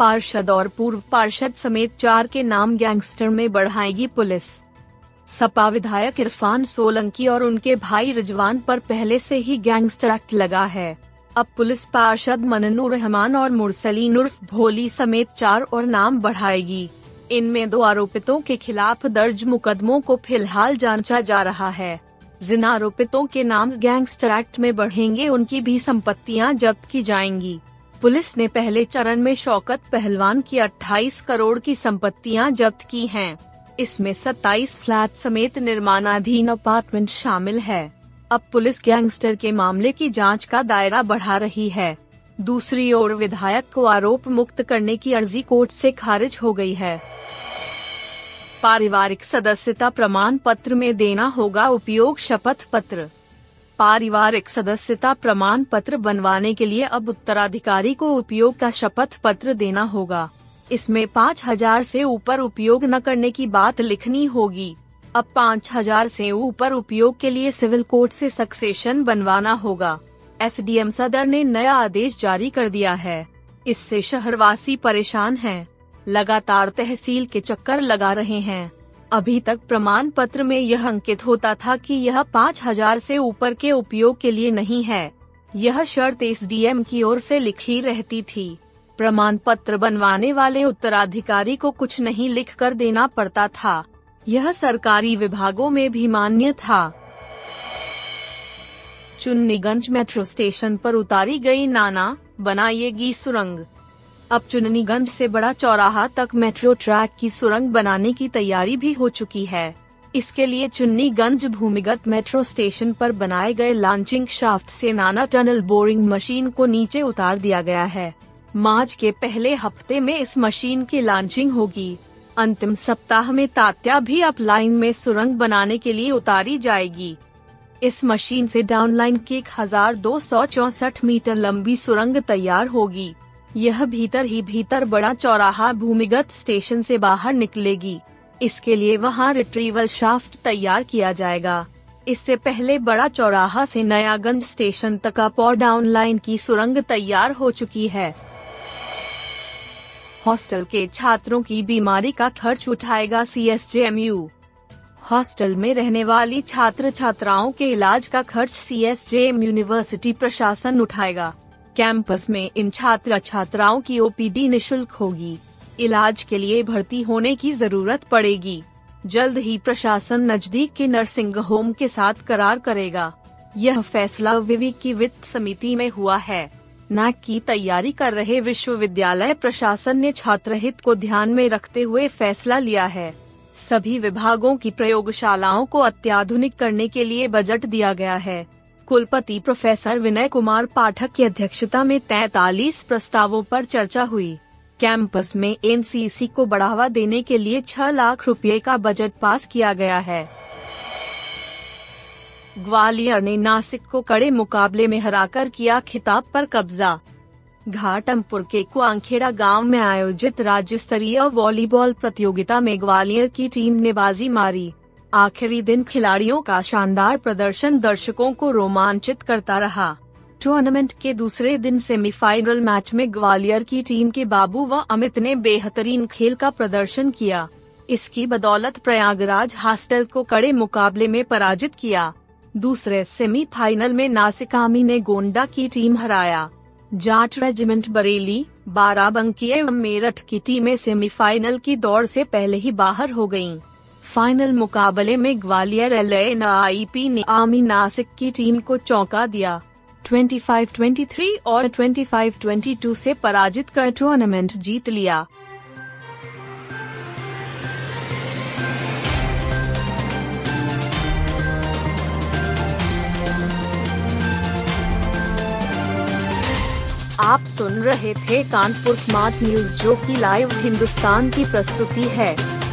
पार्षद और पूर्व पार्षद समेत चार के नाम गैंगस्टर में बढ़ाएगी पुलिस। सपा विधायक इरफान सोलंकी और उनके भाई रिजवान पर पहले से ही गैंगस्टर एक्ट लगा है। अब पुलिस पार्षद मननू रहमान और मुरसलीन उर्फ़ भोली समेत चार और नाम बढ़ाएगी। इनमें दो आरोपितों के खिलाफ दर्ज मुकदमों को फ़िलहाल जांचा जा रहा है। जिन आरोपितों के नाम गैंगस्टर एक्ट में बढ़ेंगे उनकी भी संपत्तियाँ जब्त की जाएँगी। पुलिस ने पहले चरण में शौकत पहलवान की 28 करोड़ की संपत्तियाँ जब्त की हैं। इसमें 27 फ्लैट समेत निर्माणाधीन अपार्टमेंट शामिल है। अब पुलिस गैंगस्टर के मामले की जाँच का दायरा बढ़ा रही है। दूसरी ओर विधायक को आरोप मुक्त करने की अर्जी कोर्ट से खारिज हो गई है। पारिवारिक सदस्यता प्रमाण पत्र में देना होगा उपयोग शपथ पत्र। पारिवारिक सदस्यता प्रमाण पत्र बनवाने के लिए अब उत्तराधिकारी को उपयोग का शपथ पत्र देना होगा। इसमें पाँच हज़ार ऐसी ऊपर उपयोग न करने की बात लिखनी होगी। अब पाँच हज़ार ऐसी ऊपर उपयोग के लिए सिविल कोर्ट से सक्सेशन बनवाना होगा। एसडीएम सदर ने नया आदेश जारी कर दिया है। इससे शहरवासी परेशान हैं। लगातार तहसील के चक्कर लगा रहे हैं। अभी तक प्रमाण पत्र में यह अंकित होता था कि यह पाँच हज़ार से ऊपर के उपयोग के लिए नहीं है। यह शर्त एस डी की ओर से लिखी रहती थी। प्रमाण पत्र बनवाने वाले उत्तराधिकारी को कुछ नहीं लिख कर देना पड़ता था। यह सरकारी विभागों में भी मान्य था। चुन्नीगंज मेट्रो स्टेशन पर उतारी गई नाना बनाएगी सुरंग। अब चुननीगंज से बड़ा चौराहा तक मेट्रो ट्रैक की सुरंग बनाने की तैयारी भी हो चुकी है। इसके लिए चुन्नीगंज भूमिगत मेट्रो स्टेशन पर बनाए गए लॉन्चिंग शाफ्ट से नाना टनल बोरिंग मशीन को नीचे उतार दिया गया है। मार्च के पहले हफ़्ते में इस मशीन की लॉन्चिंग होगी। अंतिम सप्ताह में तात्या भी अप लाइन में सुरंग बनाने के लिए उतारी जाएगी। इस मशीन से डाउन लाइन की एक हज़ार दो सौ चौसठ मीटर लंबी सुरंग तैयार होगी। यह भीतर ही भीतर बड़ा चौराहा भूमिगत स्टेशन से बाहर निकलेगी। इसके लिए वहाँ रिट्रीवल शाफ्ट तैयार किया जाएगा। इससे पहले बड़ा चौराहा से नयागंज स्टेशन तक अप और डाउन लाइन की सुरंग तैयार हो चुकी है। हॉस्टल के छात्रों की बीमारी का खर्च उठाएगा सी एस हॉस्टल में रहने वाली छात्र छात्राओं के इलाज का खर्च सी एस यूनिवर्सिटी प्रशासन उठाएगा। कैंपस में इन छात्र छात्राओं की ओपीडी निशुल्क होगी। इलाज के लिए भर्ती होने की ज़रूरत पड़ेगी। जल्द ही प्रशासन नज़दीक के नर्सिंग होम के साथ करार करेगा। यह फैसला विवि की वित्त समिति में हुआ है। नैक की तैयारी कर रहे विश्वविद्यालय प्रशासन ने छात्र हित को ध्यान में रखते हुए फैसला लिया है। सभी विभागों की प्रयोगशालाओं को अत्याधुनिक करने के लिए बजट दिया गया है। कुलपति प्रोफेसर विनय कुमार पाठक की अध्यक्षता में तैतालीस प्रस्तावों पर चर्चा हुई। कैंपस में एनसीसी को बढ़ावा देने के लिए छह लाख रुपए का बजट पास किया गया है। ग्वालियर ने नासिक को कड़े मुकाबले में हराकर किया खिताब पर कब्जा। घाटमपुर के कुआंखेड़ा गाँव में आयोजित राज्य स्तरीय वॉलीबॉल प्रतियोगिता में ग्वालियर की टीम ने बाजी मारी। आखिरी दिन खिलाड़ियों का शानदार प्रदर्शन दर्शकों को रोमांचित करता रहा। टूर्नामेंट के दूसरे दिन सेमीफाइनल मैच में ग्वालियर की टीम के बाबू व अमित ने बेहतरीन खेल का प्रदर्शन किया। इसकी बदौलत प्रयागराज हॉस्टल को कड़े मुकाबले में पराजित किया। दूसरे सेमीफाइनल में नासिकामी ने गोंडा की टीम हराया। जाट रेजिमेंट बरेली, बाराबंकी एवं मेरठ की टीमें सेमीफाइनल की दौड़ से पहले ही बाहर हो गयीं। फाइनल मुकाबले में Gwalior L N I P ने आमी नासिक की टीम को चौंका दिया। 25-23 और 25-22 से पराजित कर टूर्नामेंट जीत लिया। आप सुन रहे थे कानपुर स्मार्ट न्यूज़ जो की लाइव हिंदुस्तान की प्रस्तुति है।